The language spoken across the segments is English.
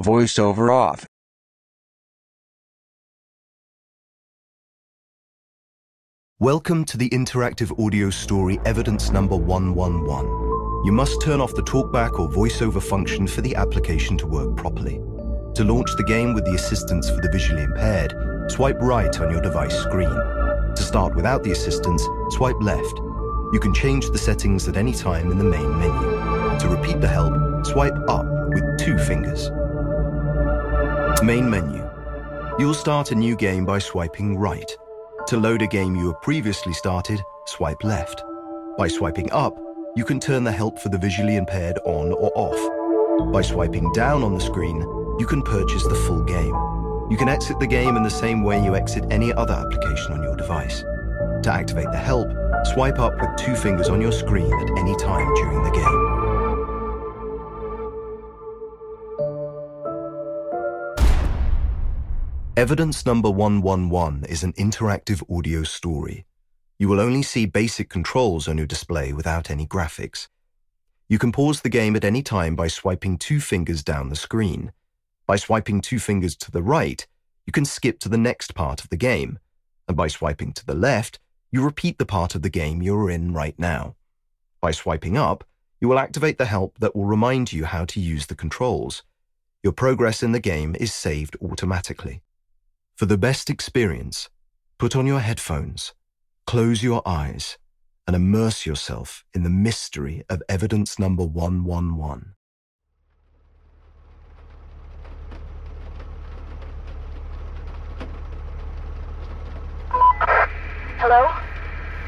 Voiceover off. Welcome to the interactive audio story evidence number 111. You must turn off the talkback or voiceover function for the application to work properly. To launch the game with the assistance for the visually impaired, swipe right on your device screen. To start without the assistance, swipe left. You can change the settings at any time in the main menu. To repeat the help, swipe up with two fingers. Main menu. You'll start a new game by swiping right. To load a game you have previously started, swipe left. By swiping up, you can turn the help for the visually impaired on or off. By swiping down on the screen, you can purchase the full game. You can exit the game in the same way you exit any other application on your device. To activate the help, swipe up with two fingers on your screen at any time during the game. Evidence number 111 is an interactive audio story. You will only see basic controls on your display without any graphics. You can pause the game at any time by swiping two fingers down the screen. By swiping two fingers to the right, you can skip to the next part of the game. And by swiping to the left, you repeat the part of the game you're in right now. By swiping up, you will activate the help that will remind you how to use the controls. Your progress in the game is saved automatically. For the best experience, put on your headphones, close your eyes, and immerse yourself in the mystery of evidence number 111. Hello?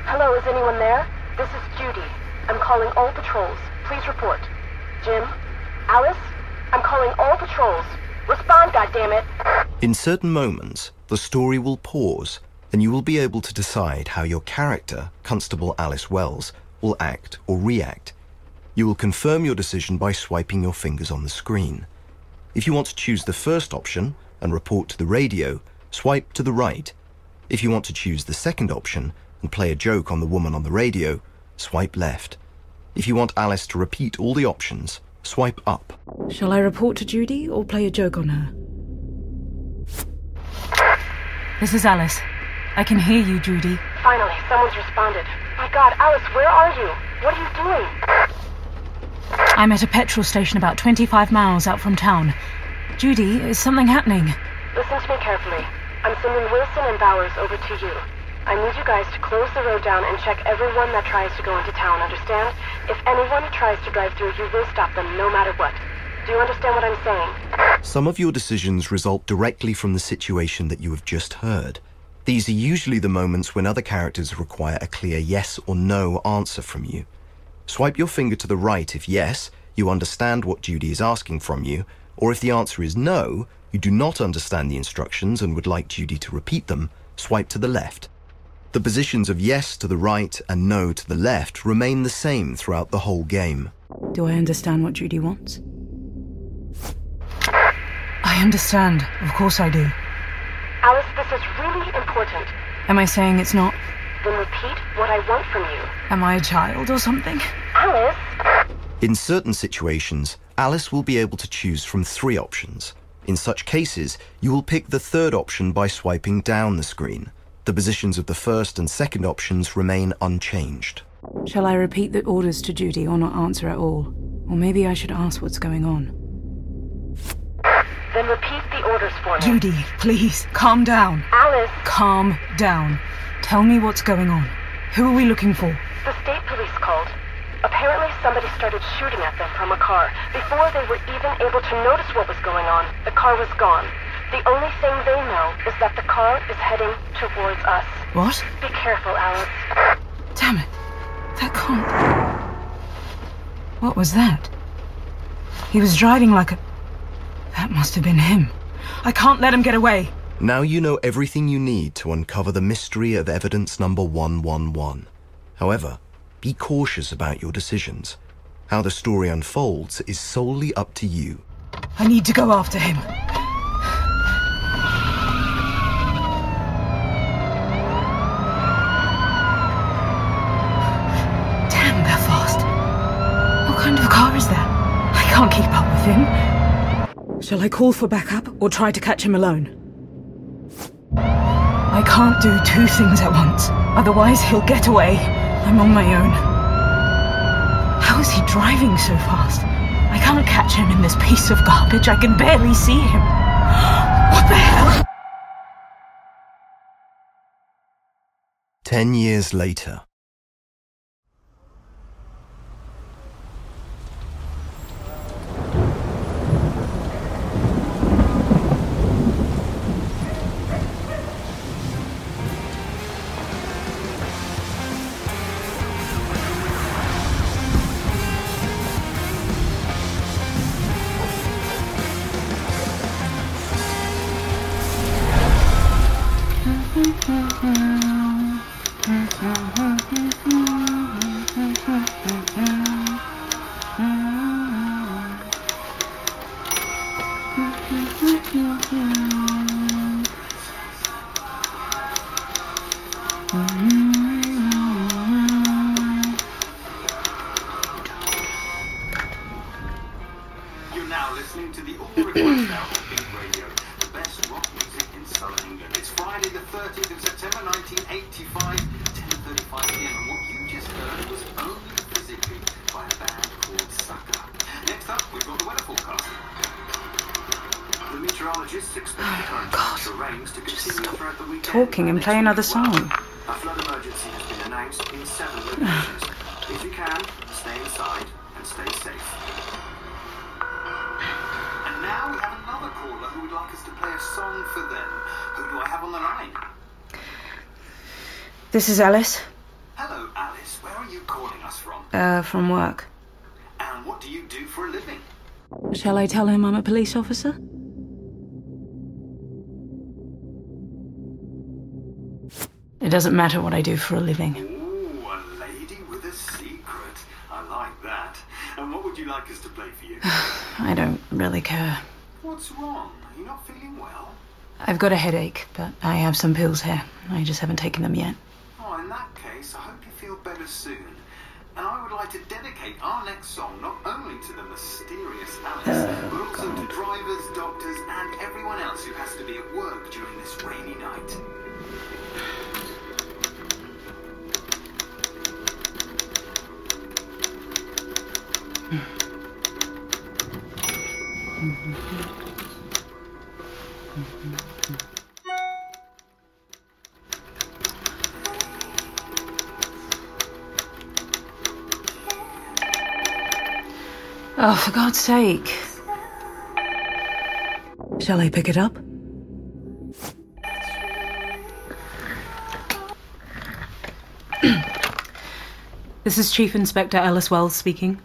Hello, is anyone there? This is Judy. I'm calling all patrols. Please report. Jim? Alice? I'm calling all patrols. Respond, goddammit! In certain moments, the story will pause, and you will be able to decide how your character, Constable Alice Wells, will act or react. You will confirm your decision by swiping your fingers on the screen. If you want to choose the first option and report to the radio, swipe to the right. If you want to choose the second option and play a joke on the woman on the radio, swipe left. If you want Alice to repeat all the options, swipe up. Shall I report to Judy or play a joke on her? This is Alice. I can hear you, Judy. Finally, someone's responded. My god, Alice, where are you? What are you doing? I'm at a petrol station about 25 miles out from town. Judy, is something happening? Listen to me carefully. I'm sending Wilson and Bowers over to you. I need you guys to close the road down and check everyone that tries to go into town, understand? If anyone tries to drive through, you will stop them no matter what. Do you understand what I'm saying? Some of your decisions result directly from the situation that you have just heard. These are usually the moments when other characters require a clear yes or no answer from you. Swipe your finger to the right if yes, you understand what Judy is asking from you, or if the answer is no, you do not understand the instructions and would like Judy to repeat them, swipe to the left. The positions of yes to the right and no to the left remain the same throughout the whole game. Do I understand what Judy wants? I understand. Of course I do. Alice, this is really important. Am I saying it's not? Then repeat what I want from you. Am I a child or something? Alice? In certain situations, Alice will be able to choose from three options. In such cases, you will pick the third option by swiping down the screen. The positions of the first and second options remain unchanged. Shall I repeat the orders to Judy or not answer at all? Or maybe I should ask what's going on. Then repeat the orders for me. Judy, please, calm down. Alice, Calm down. Tell me what's going on. Who are we looking for? the state police called. Apparently somebody started shooting at them from a car. Before they were even able to notice what was going on, the car was gone. The only thing they know is that the car is heading towards us. What? Be careful, Alice. Damn it. That can't. What was that? He was driving like a. That must have been him. I can't let him get away. Now you know everything you need to uncover the mystery of evidence number 111. However, be cautious about your decisions. How the story unfolds is solely up to you. I need to go after him. Damn, they're fast. What kind of car is that? I can't keep up with him. Shall I call for backup or try to catch him alone? I can't do two things at once. Otherwise, he'll get away. I'm on my own. How is he driving so fast? I can't catch him in this piece of garbage. I can barely see him. What the hell? Ten years later. Talking and play another song. A flood emergency has been announced in seven locations. if you can, stay inside and stay safe. And now we have another caller who would like us to play a song for them. Who do I have on the line? This is Alice, Hello, Alice. Where are you calling us from? uh, from work. And what do you do for a living? Shall I tell him I'm a police officer? Doesn't matter what I do for a living. Ooh, a lady with a secret. I like that. And what would you like us to play for you? I don't really care. What's wrong? Are you not feeling well? I've got a headache, but I have some pills here. I just haven't taken them yet. Oh, in that case, I hope you feel better soon. And I would like to dedicate our next song not only to the mysterious Alice, oh, but also to drivers, doctors, and everyone else who has to be at work during this rainy night. Oh, for God's sake. Shall I pick it up? this is Chief Inspector Alice Wells speaking.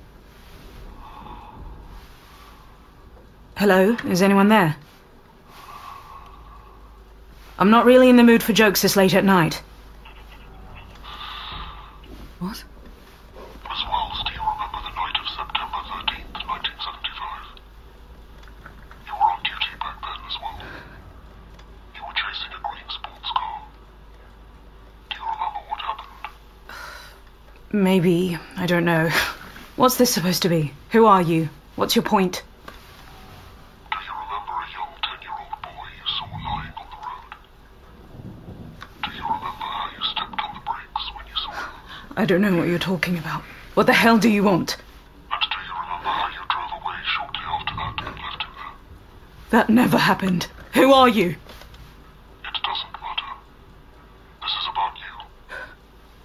Hello, is anyone there? I'm not really in the mood for jokes this late at night. What? Miss Wells, do you remember the night of September 13th, 1975? You were on duty back then as well. You were chasing a green sports car. Do you remember what happened? Maybe. I don't know. What's this supposed to be? Who are you? What's your point? Do you remember a young 10-year-old boy you saw lying on the road? Do you remember how you stepped on the brakes when you saw him? I don't know what you're talking about. What the hell do you want? And do you remember how you drove away shortly after that and left him there? That never happened. Who are you? It doesn't matter. This is about you.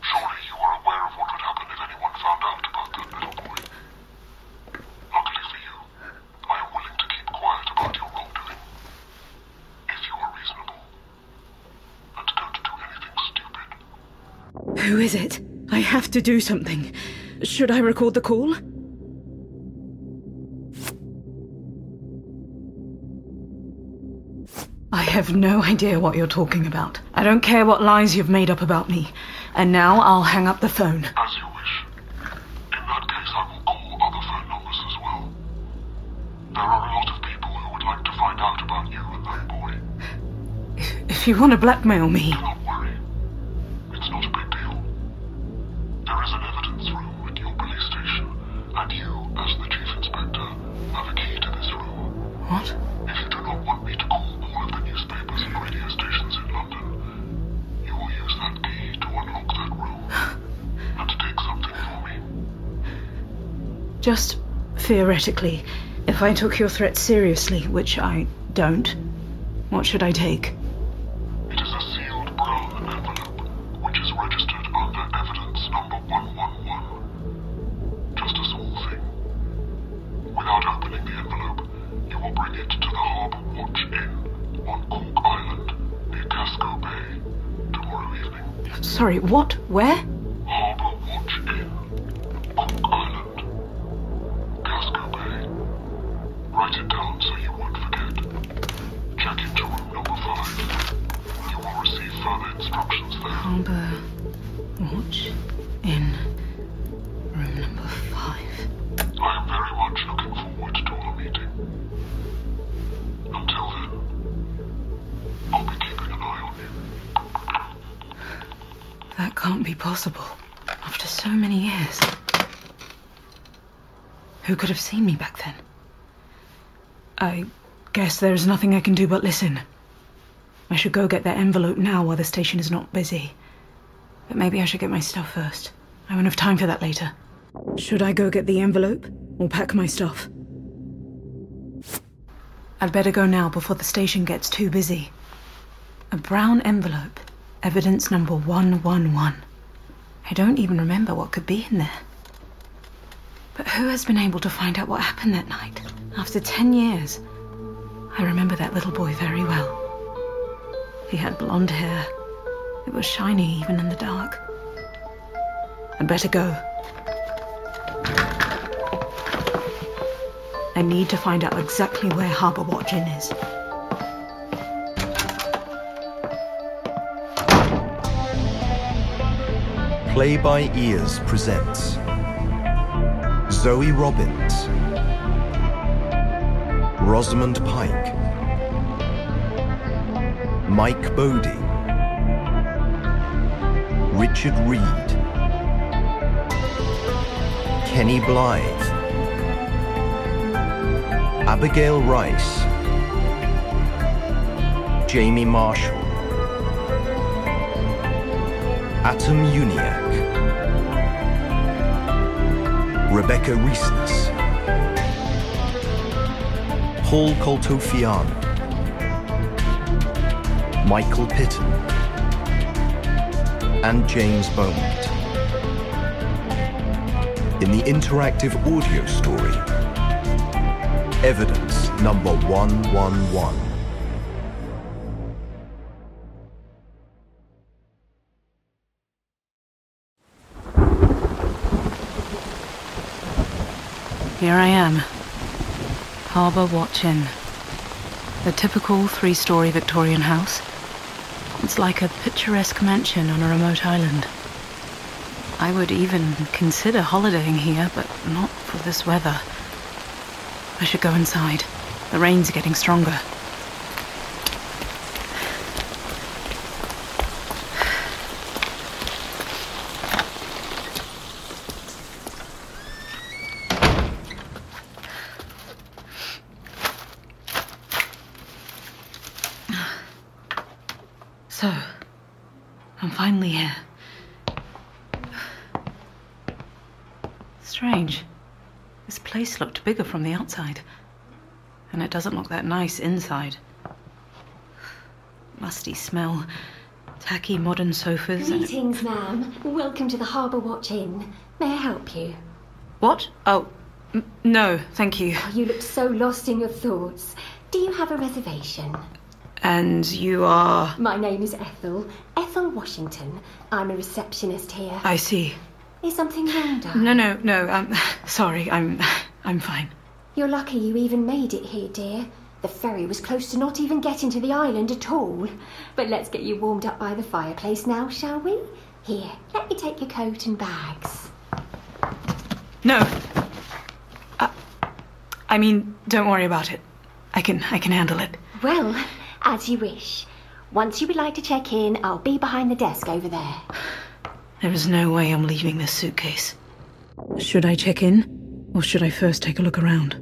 Surely you were aware of what would happen if anyone found out about that little boy. Luckily for you, I am willing to keep quiet about your wrongdoing. If you are reasonable. And don't do anything stupid. Who is it? I have to do something. Should I record the call? I have no idea what you're talking about. I don't care what lies you've made up about me. And now I'll hang up the phone. As you wish. In that case, I will call other phone numbers as well. There are a lot of people who would like to find out about you and that boy. If you want to blackmail me, theoretically, if I took your threat seriously, which I don't, what should I take? It is a sealed brown envelope, which is registered under evidence number 111. Just a small thing. Without opening the envelope, you will bring it to the Harbour Watch Inn on Cork Island, near Casco Bay, tomorrow evening. Sorry, what? Where? Could have seen me back then? I guess there is nothing I can do but listen. I should go get that envelope now while the station is not busy. But maybe I should get my stuff first. I won't have time for that later. Should I go get the envelope or pack my stuff? I'd better go now before the station gets too busy. A brown envelope. Evidence number 111. I don't even remember what could be in there. But who has been able to find out what happened that night? After ten years. I remember that little boy very well. He had blonde hair. It was shiny even in the dark. I'd better go. I need to find out exactly where Harbour Watch Inn is. Play by Ears presents Zoe Robbins, Rosamund Pike, Mike Bodie, Richard Reed, Kenny Blythe, Abigail Rice, Jamie Marshall. Atom Uniac, Rebecca Reesness, Paul Coltofiano, Michael Pitton, and James Beaumont. In the interactive audio story, Evidence Number 111. Here I am. Harbour Watch Inn. The typical three story Victorian house. It's like a picturesque mansion on a remote island. I would even consider holidaying here, but not for this weather. I should go inside. The rain's getting stronger. So, I'm finally here. Strange. This place looked bigger from the outside. And it doesn't look that nice inside. Musty smell, tacky modern sofas, and. Greetings, ma'am. Welcome to the Harbour Watch Inn. May I help you? What? Oh, n- no, thank you. Oh, you look so lost in your thoughts. Do you have a reservation? And you are. My name is Ethel. Ethel Washington. I'm a receptionist here. I see. Is something wrong, darling? No, no, no, I'm sorry, I'm. I'm fine. You're lucky you even made it here, dear. The ferry was close to not even getting to the island at all. But let's get you warmed up by the fireplace now, shall we? Here, let me take your coat and bags. No. Uh, I mean, don't worry about it. I can. I can handle it. Well, as you wish. Once you would like to check in, I'll be behind the desk over there. There is no way I'm leaving this suitcase. Should I check in? Or should I first take a look around?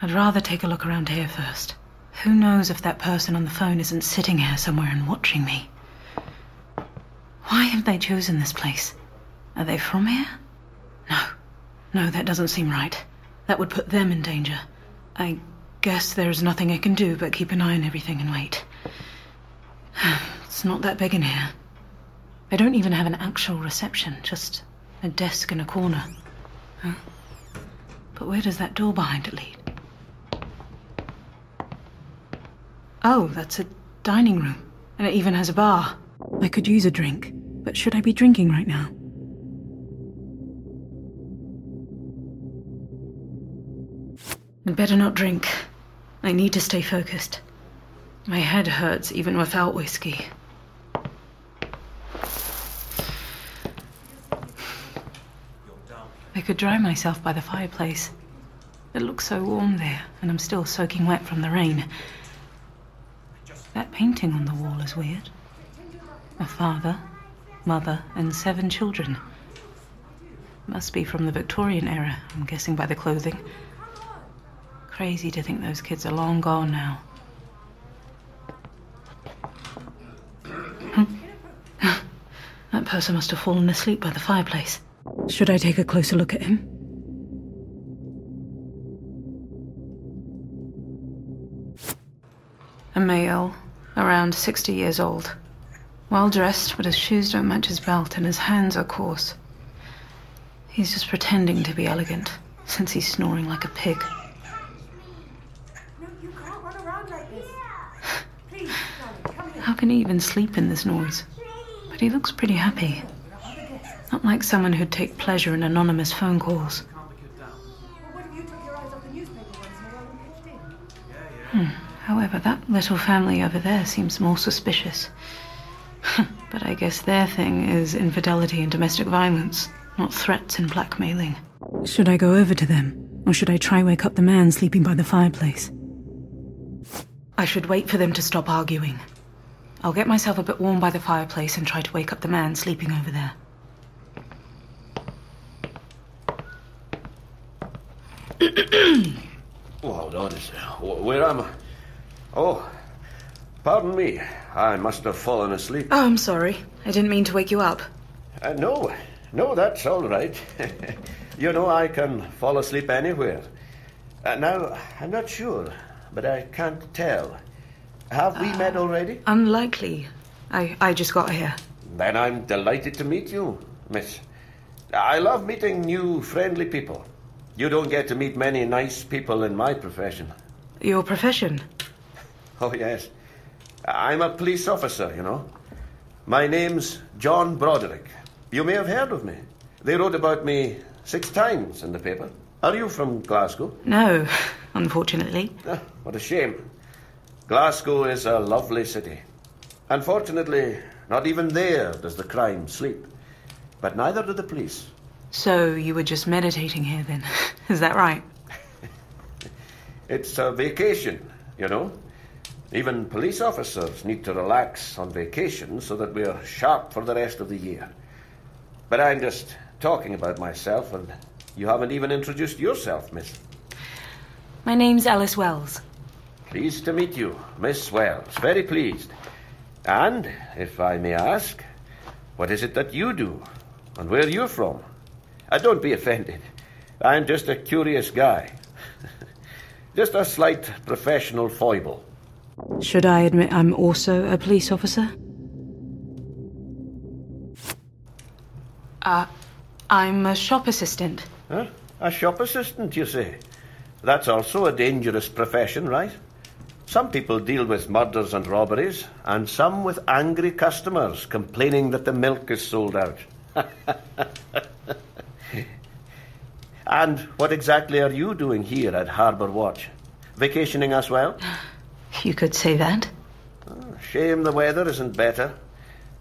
I'd rather take a look around here first. Who knows if that person on the phone isn't sitting here somewhere and watching me? Why have they chosen this place? Are they from here? No. No, that doesn't seem right. That would put them in danger. I guess there is nothing I can do but keep an eye on everything and wait. It's not that big in here. They don't even have an actual reception, just a desk in a corner. Huh? But where does that door behind it lead? Oh, that's a dining room. And it even has a bar. I could use a drink, but should I be drinking right now? I'd better not drink. I need to stay focused. My head hurts even without whiskey. I could dry myself by the fireplace. It looks so warm there, and I'm still soaking wet from the rain. That painting on the wall is weird. A father, mother, and seven children. Must be from the Victorian era, I'm guessing by the clothing. Crazy to think those kids are long gone now. Hmm. that person must have fallen asleep by the fireplace. Should I take a closer look at him? A male, around 60 years old. Well dressed, but his shoes don't match his belt and his hands are coarse. He's just pretending to be elegant, since he's snoring like a pig. No, you can't run around like this. Please, darling, come here. How can he even sleep in this noise? But he looks pretty happy. Not like someone who'd take pleasure in anonymous phone calls. Well, what if you took your eyes off the newspaper once in a while and pitched in? However, that little family over there seems more suspicious. but I guess their thing is infidelity and domestic violence, not threats and blackmailing. Should I go over to them? Or should I try wake up the man sleeping by the fireplace? I should wait for them to stop arguing. I'll get myself a bit warm by the fireplace and try to wake up the man sleeping over there. Oh, hold on. Where am I? Oh, pardon me. I must have fallen asleep. Oh, I'm sorry. I didn't mean to wake you up. Uh, no, no, that's all right. you know, I can fall asleep anywhere. Uh, now, I'm not sure, but I can't tell. Have we met already? Unlikely. I, I just got here. Then I'm delighted to meet you, miss. I love meeting new, friendly people. You don't get to meet many nice people in my profession. Your profession? Oh, yes. I'm a police officer, you know. My name's John Broderick. You may have heard of me. They wrote about me six times in the paper. Are you from Glasgow? No, unfortunately. Ah, what a shame. Glasgow is a lovely city. Unfortunately, not even there does the crime sleep. But neither do the police. So you were just meditating here then? Is that right? It's a vacation, you know. Even police officers need to relax on vacation so that we're sharp for the rest of the year. But I'm just talking about myself, and you haven't even introduced yourself, miss. My name's Alice Wells. Pleased to meet you, Miss Wells. Very pleased. And, if I may ask, what is it that you do? And where are you're from? Uh, don't be offended. I'm just a curious guy. just a slight professional foible. Should I admit I'm also a police officer? Uh, I'm a shop assistant. Huh? A shop assistant, you say? That's also a dangerous profession, right? Some people deal with murders and robberies, and some with angry customers complaining that the milk is sold out. and what exactly are you doing here at Harbour Watch? Vacationing as well? You could say that. Oh, shame the weather isn't better.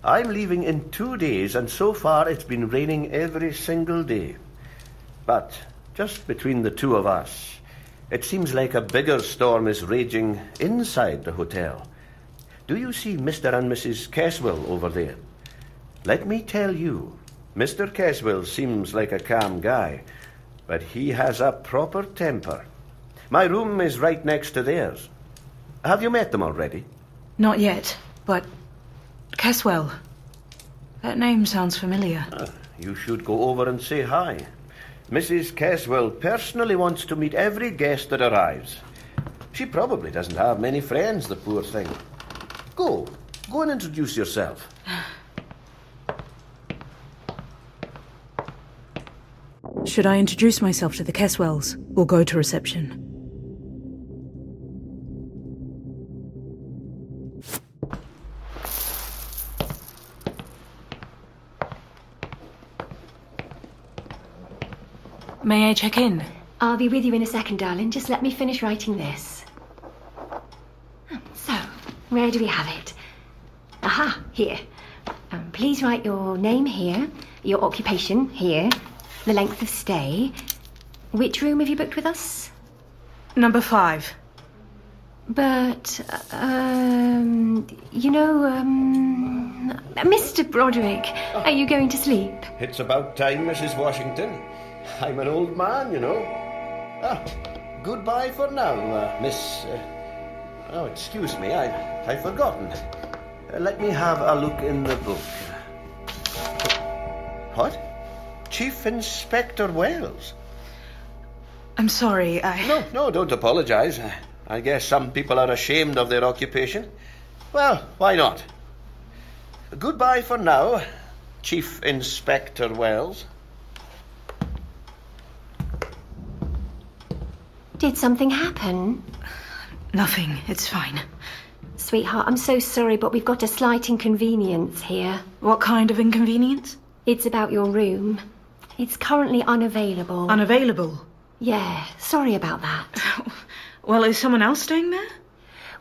I'm leaving in two days, and so far it's been raining every single day. But just between the two of us, it seems like a bigger storm is raging inside the hotel. Do you see Mr. and Mrs. Caswell over there? Let me tell you, Mr. Caswell seems like a calm guy, but he has a proper temper. My room is right next to theirs. Have you met them already? Not yet, but. Caswell. That name sounds familiar. Ah, you should go over and say hi. Mrs. Caswell personally wants to meet every guest that arrives. She probably doesn't have many friends, the poor thing. Go. Go and introduce yourself. Should I introduce myself to the Caswells or go to reception? May I check in? I'll be with you in a second, darling. Just let me finish writing this. So, where do we have it? Aha, here. Um, please write your name here, your occupation here, the length of stay. Which room have you booked with us? Number five. But, um, you know, um, Mr. Broderick, are you going to sleep? It's about time, Mrs. Washington. I'm an old man, you know. Ah, goodbye for now, uh, Miss. Uh, oh, excuse me, I, I've forgotten. Uh, let me have a look in the book. What? Chief Inspector Wells? I'm sorry, I. No, no, don't apologize. I guess some people are ashamed of their occupation. Well, why not? Goodbye for now, Chief Inspector Wells. Did something happen? Nothing, it's fine. Sweetheart, I'm so sorry, but we've got a slight inconvenience here. What kind of inconvenience? It's about your room. It's currently unavailable. Unavailable? yeah, sorry about that. Well, is someone else staying there?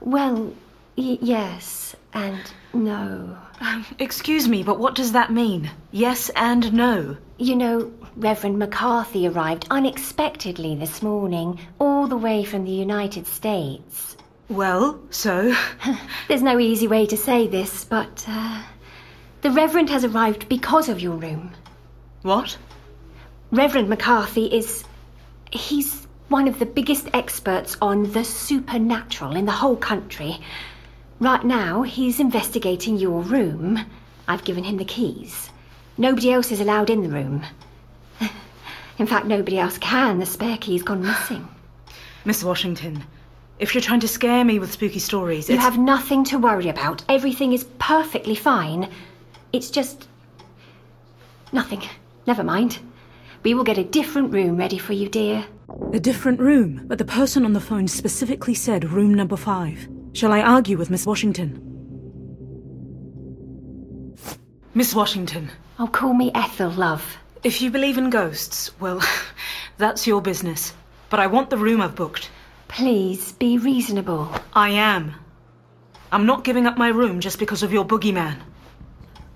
well, y- yes and no. Um, excuse me, but what does that mean? Yes and no. You know, Reverend McCarthy arrived unexpectedly this morning, all the way from the United States. Well, so? There's no easy way to say this, but uh, the Reverend has arrived because of your room. What? Reverend McCarthy is. He's one of the biggest experts on the supernatural in the whole country. Right now, he's investigating your room. I've given him the keys. Nobody else is allowed in the room. In fact, nobody else can. The spare key's gone missing. Miss Washington, if you're trying to scare me with spooky stories, You it's... have nothing to worry about. Everything is perfectly fine. It's just. Nothing. Never mind. We will get a different room ready for you, dear. A different room, but the person on the phone specifically said room number five. Shall I argue with Miss Washington? Miss Washington, Oh, call me Ethel, love. if you believe in ghosts, well, that's your business. But I want the room I've booked. Please be reasonable. I am. I'm not giving up my room just because of your boogeyman.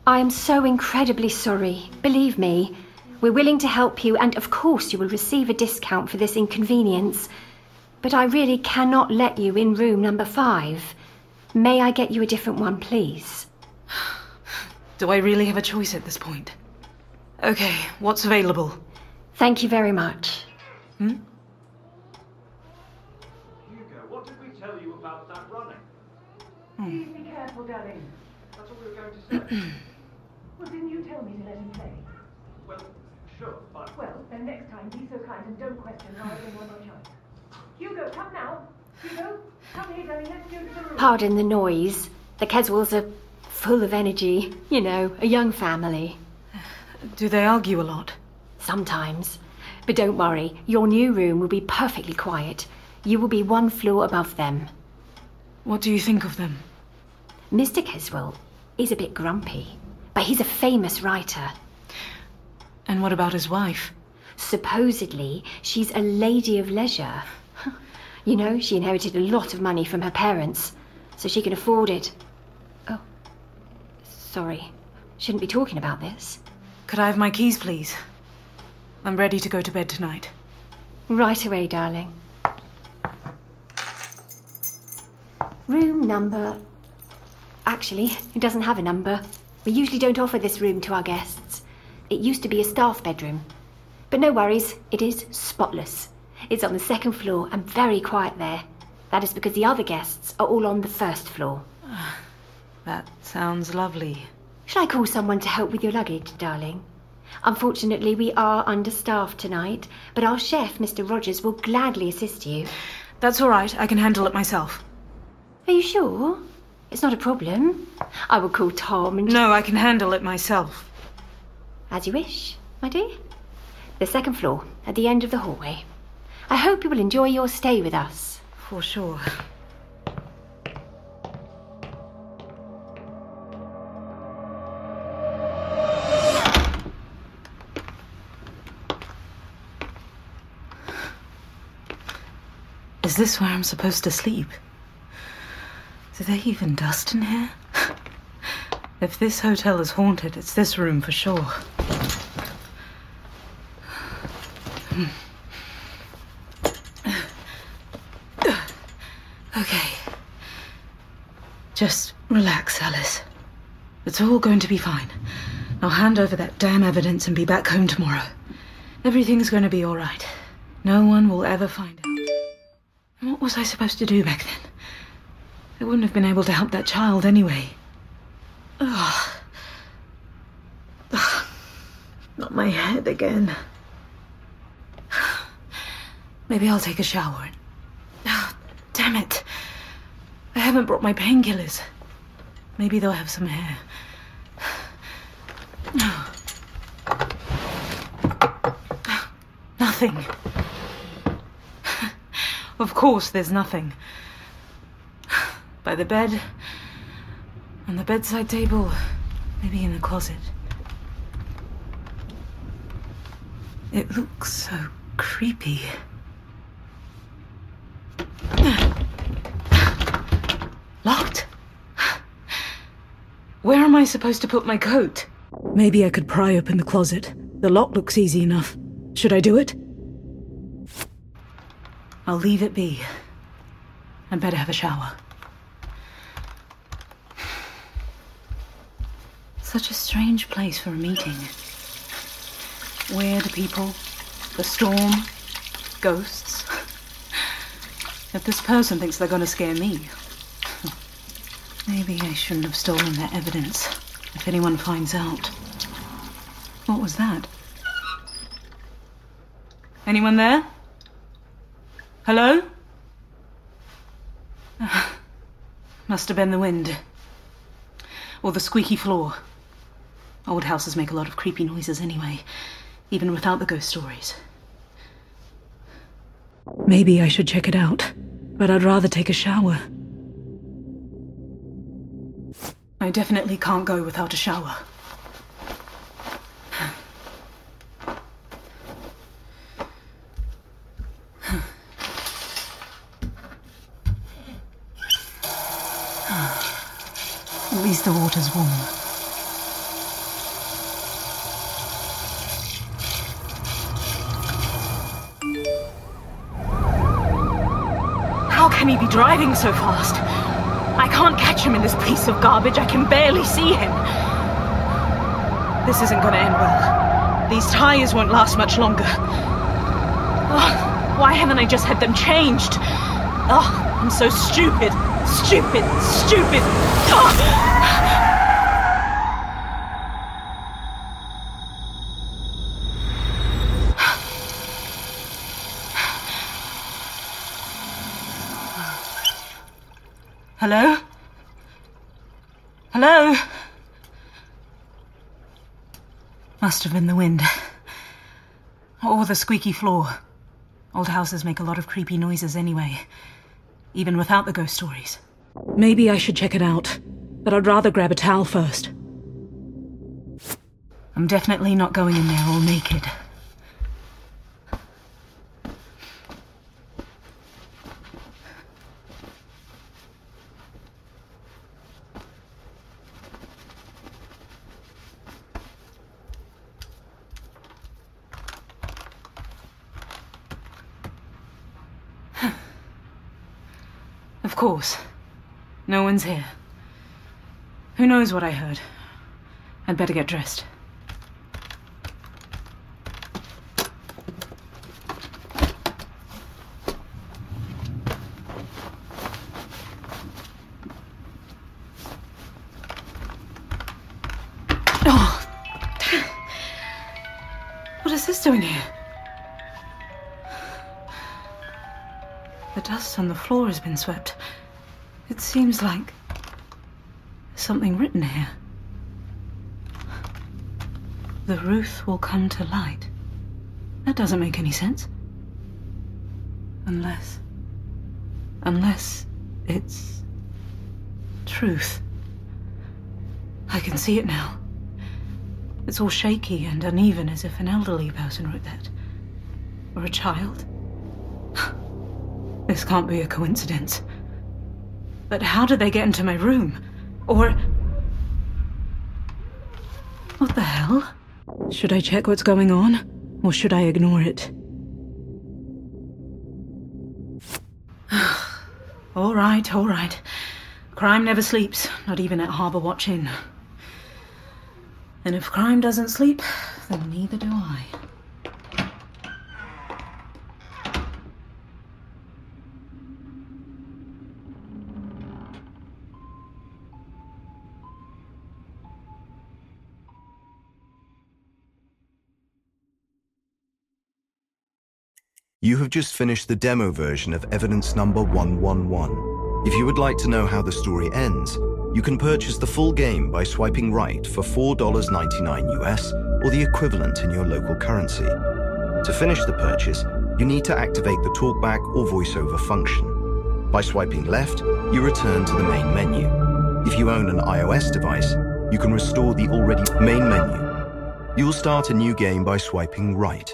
I am so incredibly sorry. Believe me, we're willing to help you, and of course, you will receive a discount for this inconvenience. But I really cannot let you in room number five. May I get you a different one, please? Do I really have a choice at this point? Okay, what's available? Thank you very much. Hmm? Hugo, what did we tell you about that running? Please be careful, darling. That's what we were going to say. Well, didn't you tell me to let him play? well, sure, but Well, then next time be so kind and don't question how I bring one more chance. Hugo, come now. Hugo, come here, darling. Let's go to the room. Pardon the noise. The Keswells are full of energy. You know, a young family. Do they argue a lot? Sometimes. But don't worry, your new room will be perfectly quiet. You will be one floor above them. What do you think of them? Mr. Keswell is a bit grumpy, but he's a famous writer. And what about his wife? Supposedly, she's a lady of leisure. You know, she inherited a lot of money from her parents, so she can afford it. Oh, sorry. Shouldn't be talking about this. Could I have my keys, please? I'm ready to go to bed tonight. Right away, darling. Room number. Actually, it doesn't have a number. We usually don't offer this room to our guests. It used to be a staff bedroom. But no worries, it is spotless. It's on the second floor and very quiet there. That is because the other guests are all on the first floor. That sounds lovely. Shall I call someone to help with your luggage, darling? Unfortunately, we are understaffed tonight, but our chef, Mr. Rogers, will gladly assist you. That's all right. I can handle it myself. Are you sure? It's not a problem. I will call Tom and. No, I can handle it myself. As you wish, my dear. The second floor, at the end of the hallway. I hope you will enjoy your stay with us. For sure. Is this where I'm supposed to sleep? Do they even dust in here? If this hotel is haunted, it's this room for sure. Okay. Just relax, Alice. It's all going to be fine. I'll hand over that damn evidence and be back home tomorrow. Everything's going to be all right. No one will ever find out. And What was I supposed to do back then? I wouldn't have been able to help that child anyway. Ugh. Ugh. Not my head again. Maybe I'll take a shower. Ah, damn it. I haven't brought my painkillers. Maybe they'll have some hair. Nothing. Of course, there's nothing. By the bed, on the bedside table, maybe in the closet. It looks so creepy. Locked? Where am I supposed to put my coat? Maybe I could pry open the closet. The lock looks easy enough. Should I do it? I'll leave it be. I'd better have a shower. Such a strange place for a meeting. Weird people, the storm, ghosts. If this person thinks they're gonna scare me, maybe I shouldn't have stolen their evidence. If anyone finds out. What was that? Anyone there? Hello? Must have been the wind. Or the squeaky floor. Old houses make a lot of creepy noises anyway, even without the ghost stories. Maybe I should check it out, but I'd rather take a shower. I definitely can't go without a shower. At least the water's warm. How can he be driving so fast? I can't catch him in this piece of garbage. I can barely see him. This isn't gonna end well. These tires won't last much longer. Ugh, why haven't I just had them changed? Oh, I'm so stupid. Stupid, stupid. Ugh. Hello? Hello? Must have been the wind. Or the squeaky floor. Old houses make a lot of creepy noises anyway, even without the ghost stories. Maybe I should check it out, but I'd rather grab a towel first. I'm definitely not going in there all naked. Course. No one's here. Who knows what I heard? I'd better get dressed. On the floor has been swept. It seems like something written here. The Ruth will come to light. That doesn't make any sense. Unless. Unless it's. truth. I can see it now. It's all shaky and uneven as if an elderly person wrote that. Or a child. This can't be a coincidence. But how did they get into my room? Or. What the hell? Should I check what's going on? Or should I ignore it? all right, all right. Crime never sleeps, not even at Harbour Watch Inn. And if crime doesn't sleep, then neither do I. You have just finished the demo version of evidence number 111. If you would like to know how the story ends, you can purchase the full game by swiping right for $4.99 US or the equivalent in your local currency. To finish the purchase, you need to activate the talkback or voiceover function. By swiping left, you return to the main menu. If you own an iOS device, you can restore the already main menu. You'll start a new game by swiping right.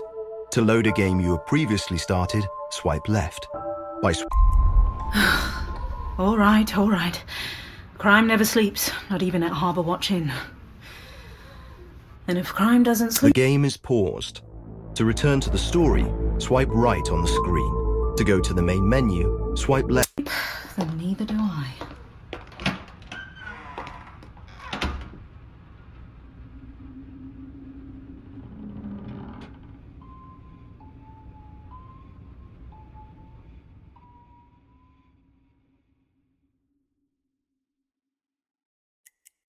To load a game you have previously started, swipe left. By sw- All right, all right. Crime never sleeps, not even at Harbour Watch Inn. And if crime doesn't sleep. the game is paused. To return to the story, swipe right on the screen. To go to the main menu, swipe left. Then neither do I.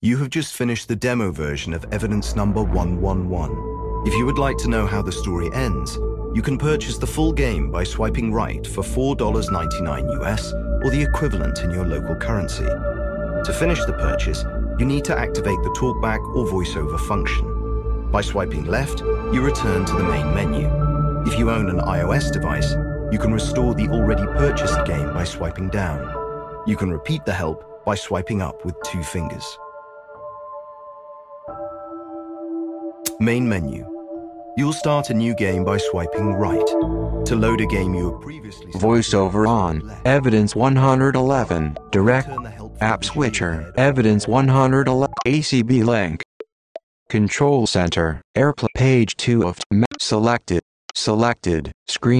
You have just finished the demo version of evidence number 111. If you would like to know how the story ends, you can purchase the full game by swiping right for $4.99 US or the equivalent in your local currency. To finish the purchase, you need to activate the talkback or voiceover function. By swiping left, you return to the main menu. If you own an iOS device, you can restore the already purchased game by swiping down. You can repeat the help by swiping up with two fingers. Main menu. You'll start a new game by swiping right. To load a game you previously Voiceover on. left. Evidence 111. Direct. Turn the help App switcher. Evidence 111. ACB link. Control center. Airplay. Page 2 of. Map selected. Selected. Screen.